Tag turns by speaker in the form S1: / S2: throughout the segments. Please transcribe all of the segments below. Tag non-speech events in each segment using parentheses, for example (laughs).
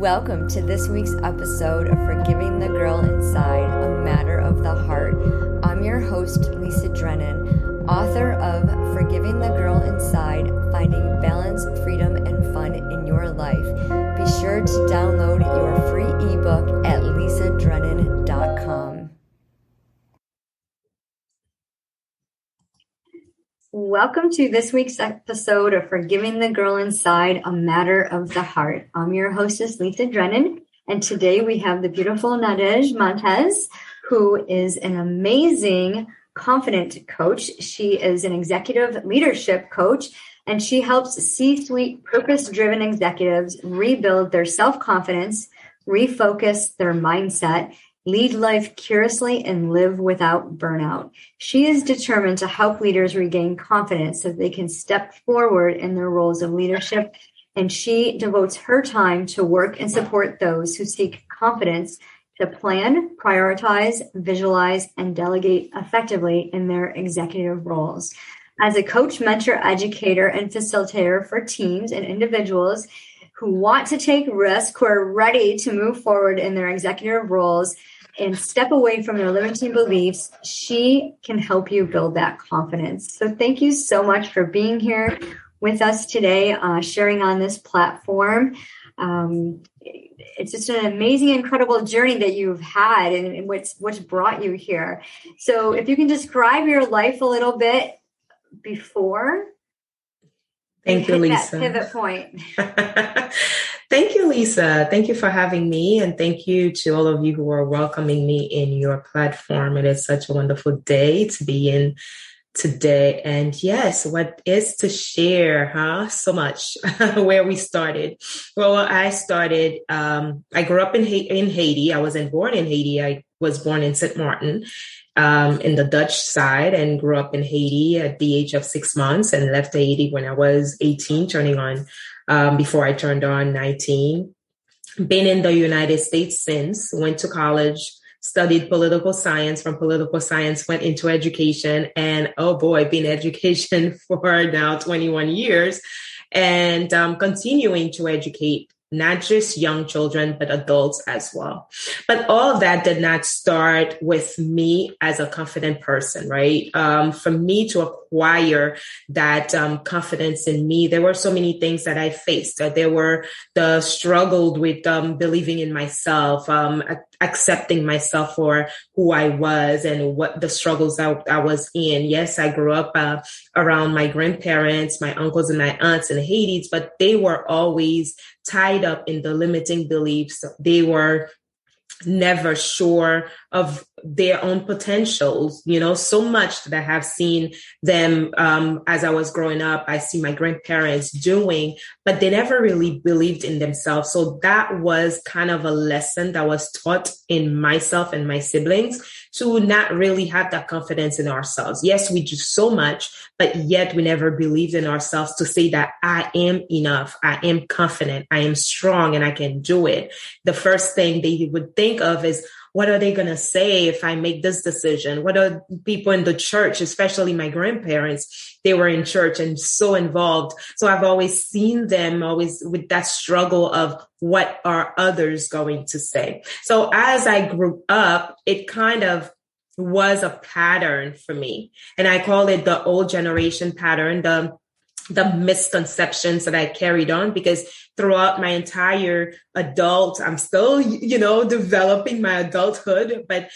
S1: Welcome to this week's episode of Forgiving the Girl Inside, a Matter of the Heart. I'm your host, Lisa Drennan, author of Forgiving the Girl Inside Finding Balance, Freedom, and Fun in Your Life. Be sure to download your free ebook at lisadrennan.com. Welcome to this week's episode of Forgiving the Girl Inside, a Matter of the Heart. I'm your hostess, Lisa Drennan, and today we have the beautiful Nadege Montes, who is an amazing confident coach. She is an executive leadership coach, and she helps C suite purpose driven executives rebuild their self confidence, refocus their mindset, lead life curiously, and live without burnout. She is determined to help leaders regain confidence so they can step forward in their roles of leadership. And she devotes her time to work and support those who seek confidence to plan, prioritize, visualize, and delegate effectively in their executive roles. As a coach, mentor, educator, and facilitator for teams and individuals who want to take risks, who are ready to move forward in their executive roles, and step away from their limiting beliefs, she can help you build that confidence. So, thank you so much for being here with us today, uh, sharing on this platform. Um, it's just an amazing, incredible journey that you've had and, and what's what's brought you here. So, if you can describe your life a little bit before
S2: Thank you, Lisa.
S1: pivot point. (laughs)
S2: thank you, Lisa. Thank you for having me. And thank you to all of you who are welcoming me in your platform. It is such a wonderful day to be in today. And yes, what is to share, huh? So much (laughs) where we started. Well, I started, um, I grew up in, in Haiti. I wasn't born in Haiti. I was born in St. Martin um, in the Dutch side and grew up in Haiti at the age of six months and left Haiti when I was 18, turning on um, before I turned on 19. Been in the United States since, went to college, studied political science. From political science, went into education, and oh boy, been education (laughs) for now 21 years, and um, continuing to educate not just young children, but adults as well. But all of that did not start with me as a confident person, right? Um, for me to acquire that um, confidence in me, there were so many things that I faced. Uh, there were the struggled with um, believing in myself, um, accepting myself for who I was and what the struggles I, I was in. Yes, I grew up uh, around my grandparents, my uncles and my aunts in Haiti, but they were always tied up in the limiting beliefs. They were never sure of their own potentials you know so much that i have seen them um, as i was growing up. I see my grandparents doing but they never really believed in themselves. So that was kind of a lesson that was taught in myself and my siblings to not really have that confidence in ourselves. Yes we do so much but yet we never believed in ourselves to say that i am enough i am confident i am strong and i can do it. The first thing they would think of is what are they going to say if I make this decision? What are people in the church, especially my grandparents? They were in church and so involved. So I've always seen them always with that struggle of what are others going to say? So as I grew up, it kind of was a pattern for me. And I call it the old generation pattern, the the misconceptions that I carried on because throughout my entire adult, I'm still, you know, developing my adulthood, but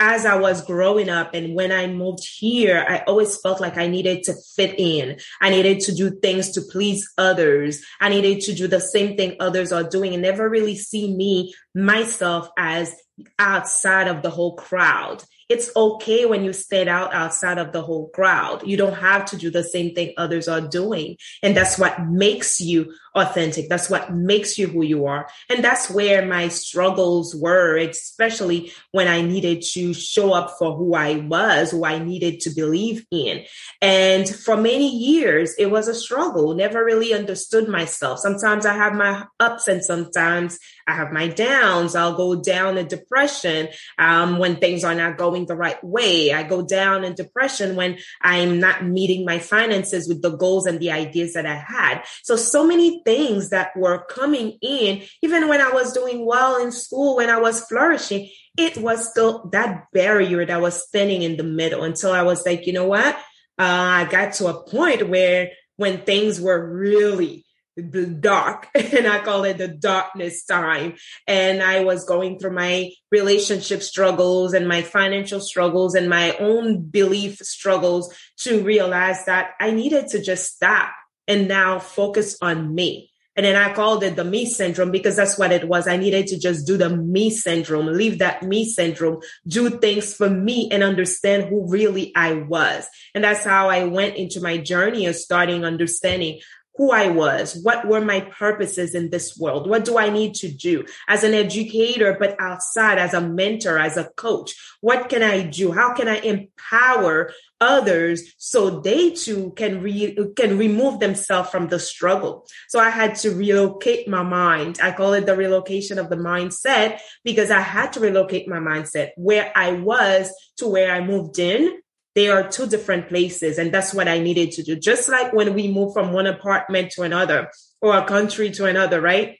S2: as I was growing up and when I moved here, I always felt like I needed to fit in. I needed to do things to please others. I needed to do the same thing others are doing and never really see me, myself as outside of the whole crowd. It's okay when you stand out outside of the whole crowd. You don't have to do the same thing others are doing. And that's what makes you authentic. That's what makes you who you are. And that's where my struggles were, especially when I needed to show up for who I was, who I needed to believe in. And for many years, it was a struggle, never really understood myself. Sometimes I have my ups and sometimes I have my downs. I'll go down in depression um, when things are not going the right way. I go down in depression when I'm not meeting my finances with the goals and the ideas that I had. So, so many things that were coming in, even when I was doing well in school, when I was flourishing, it was still that barrier that was standing in the middle until I was like, you know what? Uh, I got to a point where when things were really the dark (laughs) and I call it the darkness time. And I was going through my relationship struggles and my financial struggles and my own belief struggles to realize that I needed to just stop and now focus on me. And then I called it the me syndrome because that's what it was. I needed to just do the me syndrome, leave that me syndrome, do things for me and understand who really I was. And that's how I went into my journey of starting understanding who I was, what were my purposes in this world, what do I need to do as an educator, but outside as a mentor, as a coach, what can I do? How can I empower others so they too can re- can remove themselves from the struggle? So I had to relocate my mind. I call it the relocation of the mindset because I had to relocate my mindset where I was to where I moved in they are two different places. And that's what I needed to do. Just like when we move from one apartment to another or a country to another, right?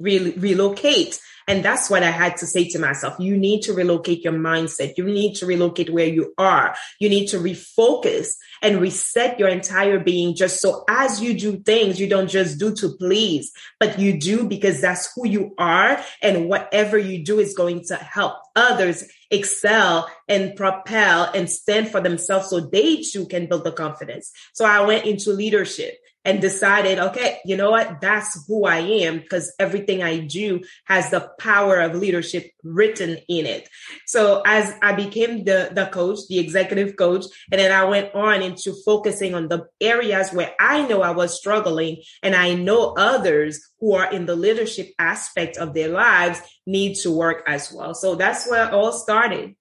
S2: Re- relocate. And that's what I had to say to myself. You need to relocate your mindset. You need to relocate where you are. You need to refocus and reset your entire being just so as you do things, you don't just do to please, but you do because that's who you are. And whatever you do is going to help others excel and propel and stand for themselves so they too can build the confidence. So I went into leadership and decided, okay, you know what? That's who I am because everything I do has the power of leadership written in it. So as I became the, the coach, the executive coach, and then I went on into focusing on the areas where I know I was struggling and I know others who are in the leadership aspect of their lives need to work as well. So that's where it all started.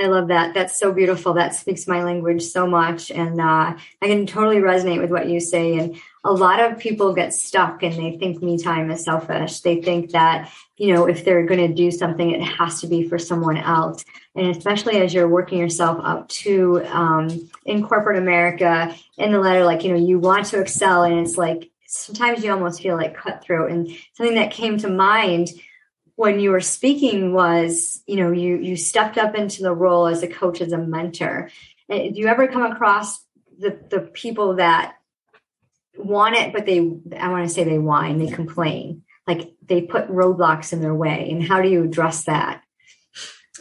S1: I love that. That's so beautiful. That speaks my language so much. And uh, I can totally resonate with what you say. And a lot of people get stuck and they think me time is selfish. They think that, you know, if they're going to do something, it has to be for someone else. And especially as you're working yourself up to um, in corporate America, in the letter, like, you know, you want to excel. And it's like sometimes you almost feel like cutthroat. And something that came to mind when you were speaking was you know you you stepped up into the role as a coach as a mentor. Eh, do you ever come across the the people that want it but they i want to say they whine they complain like they put roadblocks in their way and how do you address that?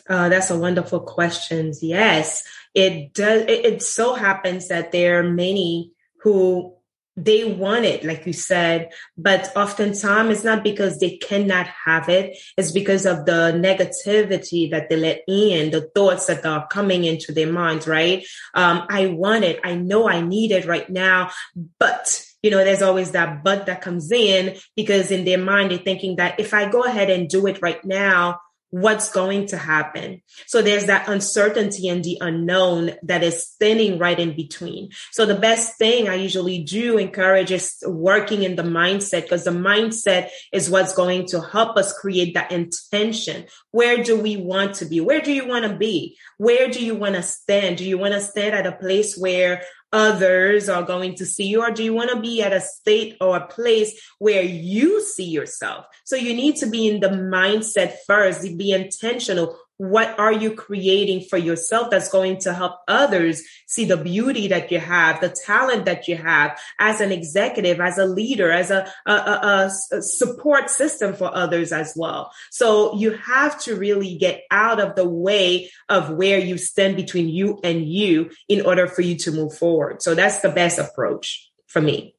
S2: Uh, that's a wonderful question yes. It does it, it so happens that there are many who they want it, like you said, but oftentimes it's not because they cannot have it. It's because of the negativity that they let in, the thoughts that are coming into their minds, right? Um, I want it. I know I need it right now, but you know, there's always that but that comes in because in their mind, they're thinking that if I go ahead and do it right now, what's going to happen. So there's that uncertainty and the unknown that is standing right in between. So the best thing I usually do encourage is working in the mindset because the mindset is what's going to help us create that intention. Where do we want to be? Where do you want to be? Where do you want to stand? Do you want to stand at a place where others are going to see you or do you want to be at a state or a place where you see yourself? So you need to be in the mindset first be intentional what are you creating for yourself that's going to help others see the beauty that you have, the talent that you have as an executive, as a leader, as a, a, a, a support system for others as well. So you have to really get out of the way of where you stand between you and you in order for you to move forward. So that's the best approach for me.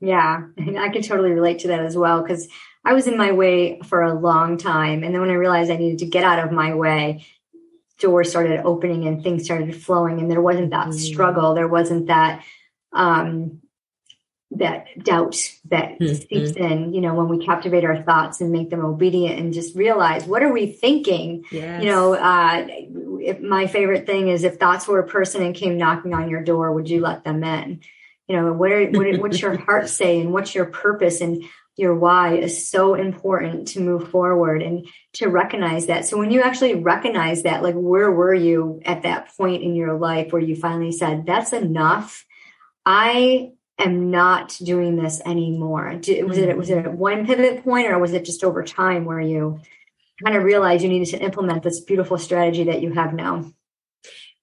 S1: Yeah, (laughs) I can totally relate to that as well because I was in my way for a long time. And then when I realized I needed to get out of my way, doors started opening and things started flowing. And there wasn't that mm. struggle. There wasn't that, um, that doubt that mm-hmm. seeps in, you know, when we captivate our thoughts and make them obedient and just realize what are we thinking? Yes. You know, uh, if my favorite thing is if thoughts were a person and came knocking on your door, would you let them in? You know, what are, what, what's your (laughs) heart saying? What's your purpose? And your why is so important to move forward and to recognize that. So when you actually recognize that, like where were you at that point in your life where you finally said, that's enough? I am not doing this anymore. Was it was it one pivot point or was it just over time where you kind of realized you needed to implement this beautiful strategy that you have now?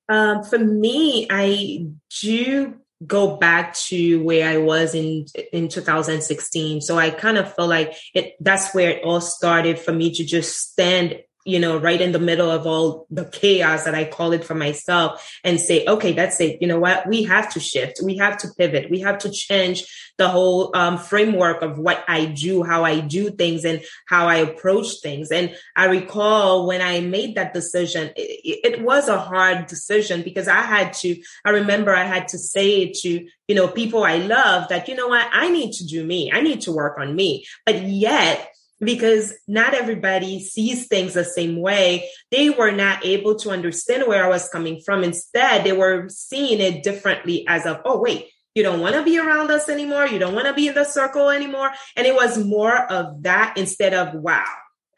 S2: Um, for me, I do go back to where I was in in 2016. So I kind of felt like it that's where it all started for me to just stand you know, right in the middle of all the chaos that I call it for myself and say, okay, that's it. You know what? We have to shift. We have to pivot. We have to change the whole um, framework of what I do, how I do things and how I approach things. And I recall when I made that decision, it, it was a hard decision because I had to, I remember I had to say it to, you know, people I love that, you know what? I need to do me. I need to work on me. But yet, because not everybody sees things the same way. They were not able to understand where I was coming from. Instead, they were seeing it differently as of, oh, wait, you don't want to be around us anymore. You don't want to be in the circle anymore. And it was more of that instead of, wow,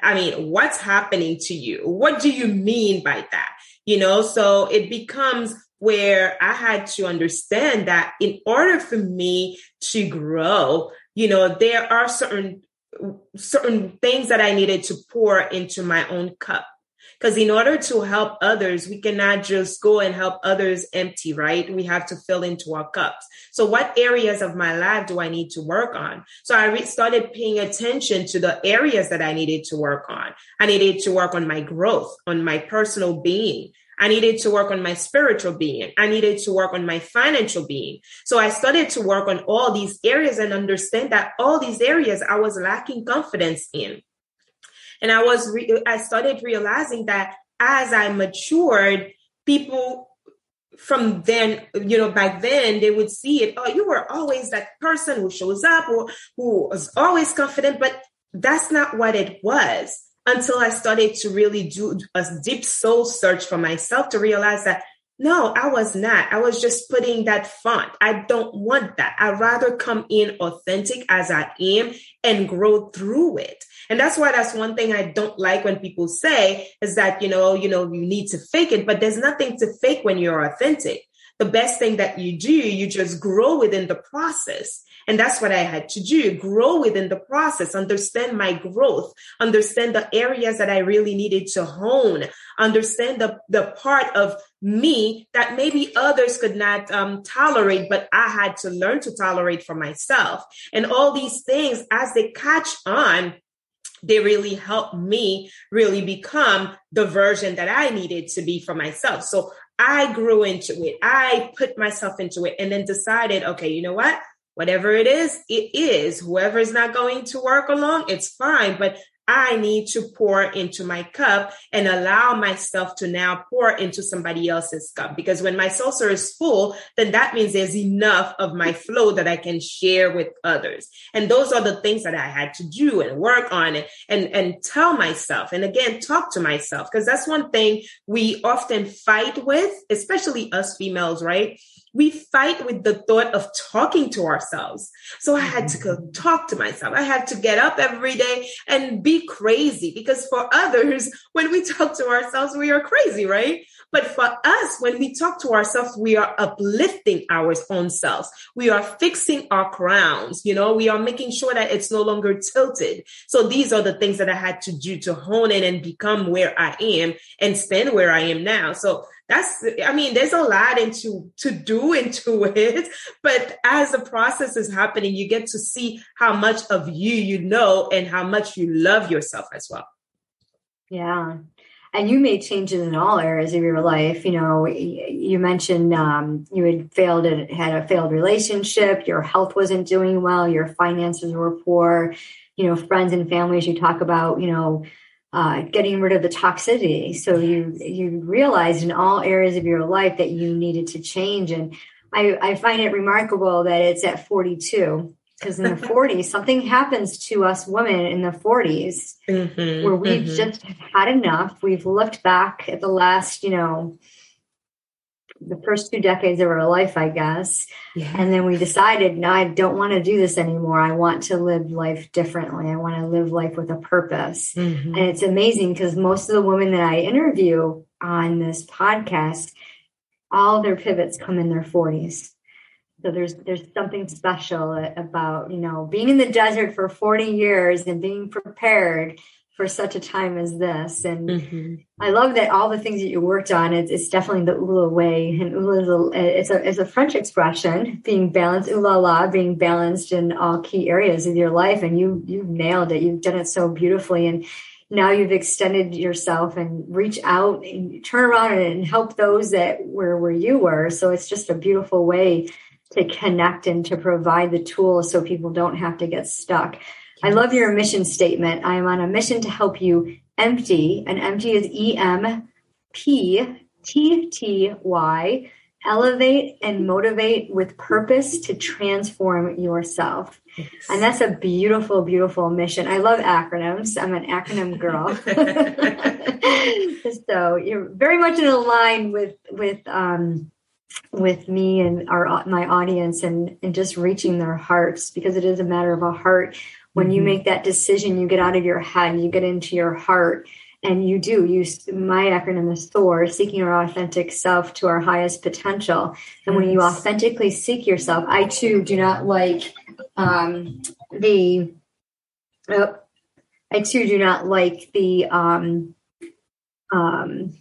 S2: I mean, what's happening to you? What do you mean by that? You know, so it becomes where I had to understand that in order for me to grow, you know, there are certain certain things that I needed to pour into my own cup. Because in order to help others, we cannot just go and help others empty, right? We have to fill into our cups. So, what areas of my life do I need to work on? So, I re- started paying attention to the areas that I needed to work on. I needed to work on my growth, on my personal being. I needed to work on my spiritual being. I needed to work on my financial being. So I started to work on all these areas and understand that all these areas I was lacking confidence in. And I was, re- I started realizing that as I matured, people from then, you know, back then they would see it. Oh, you were always that person who shows up or who was always confident, but that's not what it was until I started to really do a deep soul search for myself to realize that no, I was not. I was just putting that font. I don't want that. I'd rather come in authentic as I am and grow through it. And that's why that's one thing I don't like when people say is that, you know, you know, you need to fake it, but there's nothing to fake when you're authentic. The best thing that you do, you just grow within the process. And that's what I had to do grow within the process, understand my growth, understand the areas that I really needed to hone, understand the, the part of me that maybe others could not um, tolerate, but I had to learn to tolerate for myself. And all these things, as they catch on, they really help me really become the version that I needed to be for myself. So I grew into it. I put myself into it and then decided, okay, you know what? whatever it is, it is. Whoever is not going to work along, it's fine. But I need to pour into my cup and allow myself to now pour into somebody else's cup. Because when my saucer is full, then that means there's enough of my flow that I can share with others. And those are the things that I had to do and work on and, and, and tell myself. And again, talk to myself. Because that's one thing we often fight with, especially us females, right? We fight with the thought of talking to ourselves. So I had to go mm-hmm. talk to myself. I had to get up every day and be crazy because for others, (laughs) when we talk to ourselves, we are crazy, right? But for us, when we talk to ourselves, we are uplifting our own selves. We are fixing our crowns. You know, we are making sure that it's no longer tilted. So these are the things that I had to do to hone in and become where I am and stand where I am now. So that's i mean there's a lot into to do (laughs) into it but as the process is happening you get to see how much of you you know and how much you love yourself as well.
S1: Yeah. And you made changes in all areas of your life. You know you mentioned um, you had failed and had a failed relationship. Your health wasn't doing well. Your finances were poor. You know friends and families you talk about you know uh, getting rid of the toxicity. So you you realized in all areas of your life that you needed to change. And I, I find it remarkable that it's at 42 because in the (laughs) 40s something happens to us women in the 40s mm-hmm, where we've mm-hmm. just had enough. We've looked back at the last, you know, the first two decades of our life, I guess. Yeah. And then we decided, no, I don't want to do this anymore. I want to live life differently. I want to live life with a purpose. Mm-hmm. And it's amazing because most of the women that I interview on this podcast, all their pivots come in their 40s. So there's there's something special about, you know, being in the desert for 40 years and being prepared for such a time as this. And mm-hmm. I love that all the things that you worked on, it's, it's definitely the Ula way. And Ula is a, it's a, it's a French expression, being balanced, Ula la, being balanced in all key areas of your life. And you, you've nailed it. You've done it so beautifully. And now you've extended yourself and reach out and turn around and help those that were where you were. So it's just a beautiful way to connect and to provide the tools so people don't have to get stuck. I love your mission statement. I am on a mission to help you empty, and empty is E M P T T Y, elevate and motivate with purpose to transform yourself. Yes. And that's a beautiful, beautiful mission. I love acronyms. I'm an acronym girl. (laughs) so you're very much in line with with um, with me and our my audience and and just reaching their hearts because it is a matter of a heart when mm-hmm. you make that decision you get out of your head you get into your heart and you do use my acronym is SOAR, seeking our authentic self to our highest potential. And when you authentically seek yourself, I too do not like um, the. Uh, I too do not like the um, um,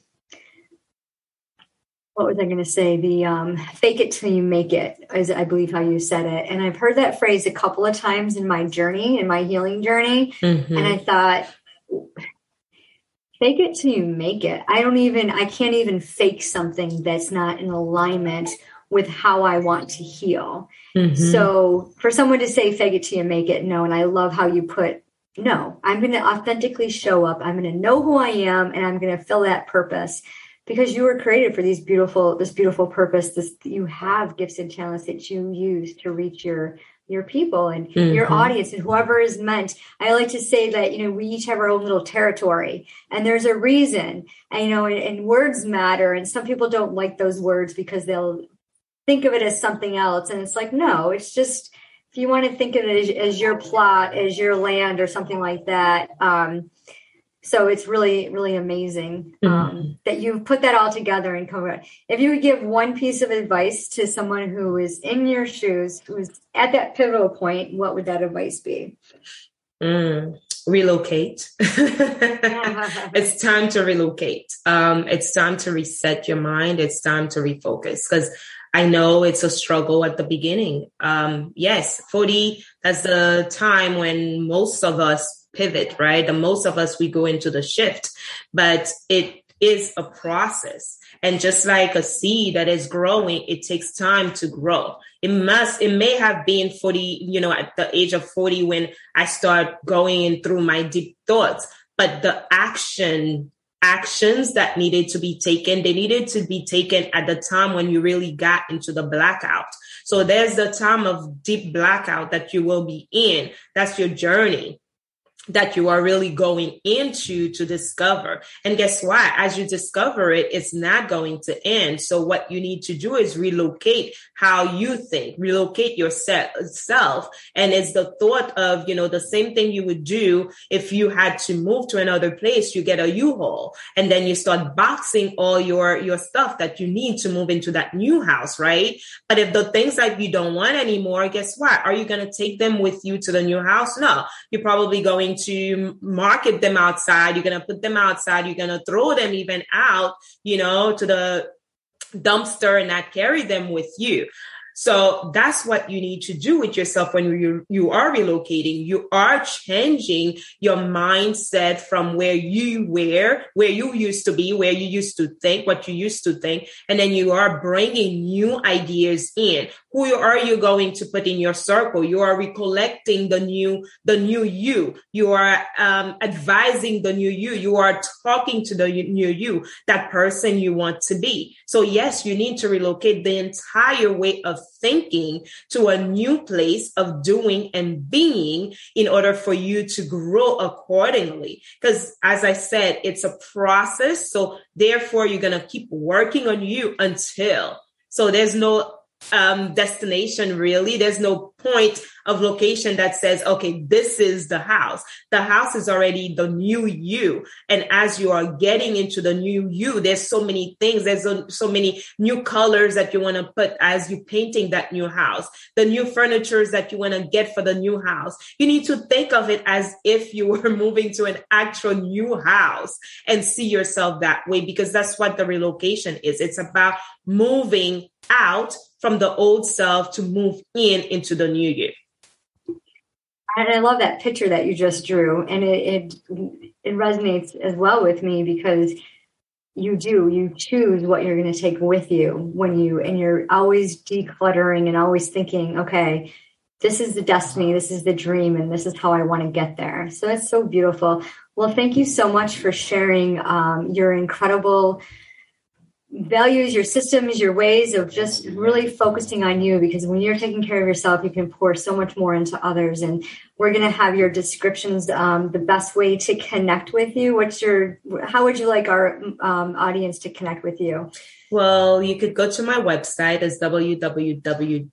S1: what was I going to say? The um, fake it till you make it is, I believe, how you said it. And I've heard that phrase a couple of times in my journey, in my healing journey. Mm-hmm. And I thought, fake it till you make it. I don't even, I can't even fake something that's not in alignment with how I want to heal. Mm-hmm. So for someone to say fake it till you make it, no. And I love how you put, no, I'm going to authentically show up. I'm going to know who I am and I'm going to fill that purpose because you were created for these beautiful this beautiful purpose this you have gifts and talents that you use to reach your your people and mm-hmm. your audience and whoever is meant i like to say that you know we each have our own little territory and there's a reason and you know and, and words matter and some people don't like those words because they'll think of it as something else and it's like no it's just if you want to think of it as, as your plot as your land or something like that um so it's really really amazing um, mm-hmm. that you've put that all together and come if you would give one piece of advice to someone who is in your shoes who's at that pivotal point what would that advice be?
S2: Mm, relocate. (laughs) It's (laughs) time to relocate. Um, it's time to reset your mind. It's time to refocus because I know it's a struggle at the beginning. Um, yes, 40, that's the time when most of us pivot, right? The most of us, we go into the shift, but it is a process. And just like a seed that is growing, it takes time to grow. It must, it may have been 40, you know, at the age of 40 when I start going through my deep thoughts, but the action actions that needed to be taken they needed to be taken at the time when you really got into the blackout so there's the time of deep blackout that you will be in that's your journey that you are really going into to discover. And guess what? As you discover it, it's not going to end. So what you need to do is relocate how you think, relocate yourself. And it's the thought of, you know, the same thing you would do if you had to move to another place, you get a U-Haul and then you start boxing all your, your stuff that you need to move into that new house, right? But if the things that you don't want anymore, guess what? Are you going to take them with you to the new house? No, you're probably going to market them outside. You're going to put them outside. You're going to throw them even out, you know, to the dumpster and not carry them with you. So that's what you need to do with yourself when you, you are relocating. You are changing your mindset from where you were, where you used to be, where you used to think, what you used to think. And then you are bringing new ideas in. Who are you going to put in your circle? You are recollecting the new, the new you. You are um, advising the new you. You are talking to the new you, that person you want to be. So yes, you need to relocate the entire way of thinking to a new place of doing and being in order for you to grow accordingly. Because as I said, it's a process. So therefore, you're going to keep working on you until. So there's no um, destination really. There's no point of location that says, okay, this is the house. The house is already the new you. And as you are getting into the new you, there's so many things. There's so, so many new colors that you want to put as you painting that new house, the new furnitures that you want to get for the new house. You need to think of it as if you were (laughs) moving to an actual new house and see yourself that way because that's what the relocation is. It's about moving out from the old self to move in into the new year.
S1: And I love that picture that you just drew, and it, it it resonates as well with me because you do you choose what you're going to take with you when you and you're always decluttering and always thinking, okay, this is the destiny, this is the dream, and this is how I want to get there. So that's so beautiful. Well, thank you so much for sharing um, your incredible values, your systems, your ways of just really focusing on you because when you're taking care of yourself, you can pour so much more into others. And we're going to have your descriptions, um, the best way to connect with you. What's your, how would you like our um, audience to connect with you?
S2: Well, you could go to my website as www.u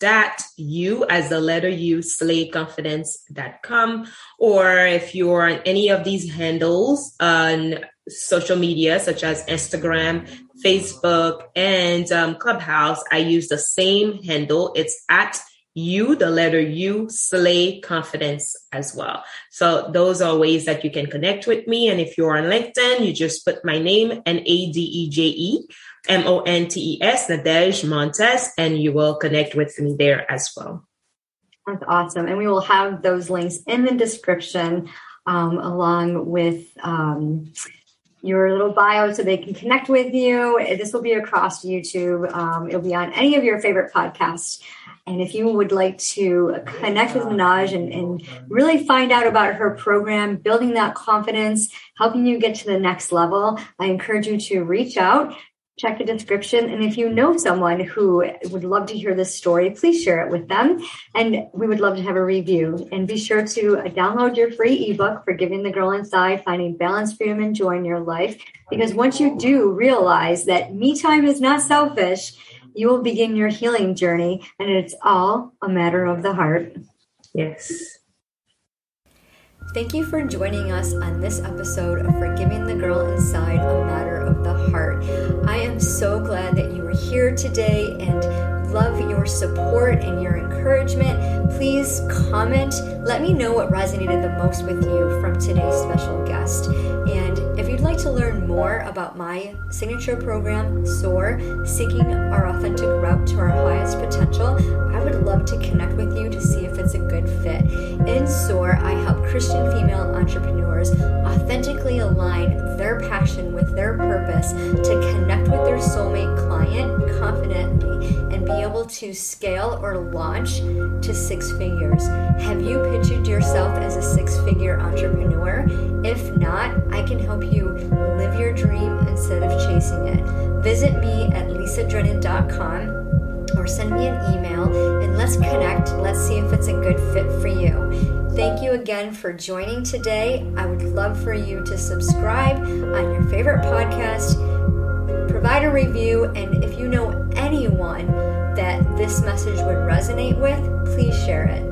S2: as the letter U slayconfidence.com. Or if you're on any of these handles on social media, such as Instagram, Facebook, and um, Clubhouse, I use the same handle. It's at you, the letter U, Slay Confidence as well. So those are ways that you can connect with me. And if you're on LinkedIn, you just put my name, N-A-D-E-J-E, M-O-N-T-E-S, Nadege Montes, and you will connect with me there as well.
S1: That's awesome. And we will have those links in the description um, along with um, your little bio so they can connect with you. This will be across YouTube. Um, it'll be on any of your favorite podcasts. And if you would like to connect with Manoj and, and really find out about her program, building that confidence, helping you get to the next level, I encourage you to reach out check the description. And if you know someone who would love to hear this story, please share it with them. And we would love to have a review. And be sure to download your free ebook, for Forgiving the Girl Inside, Finding Balance, Freedom, and Joy in Your Life. Because once you do realize that me time is not selfish, you will begin your healing journey. And it's all a matter of the heart.
S2: Yes.
S1: Thank you for joining us on this episode of Forgiving the Girl Inside, a matter of the heart. So glad that you were here today and love your support and your encouragement. Please comment. Let me know what resonated the most with you from today's special guest. And if you'd like to learn more about my signature program, SOAR, Seeking Our Authentic Route to Our Highest Potential, I would love to connect with you to see if it's a good fit. In SOAR, I help Christian female entrepreneurs authentically align their passion with their purpose to connect to scale or launch to six figures. Have you pictured yourself as a six figure entrepreneur? If not, I can help you live your dream instead of chasing it. Visit me at lisadrennan.com or send me an email and let's connect. Let's see if it's a good fit for you. Thank you again for joining today. I would love for you to subscribe on your favorite podcast, provide a review, and if you know anyone that this message would resonate with, please share it.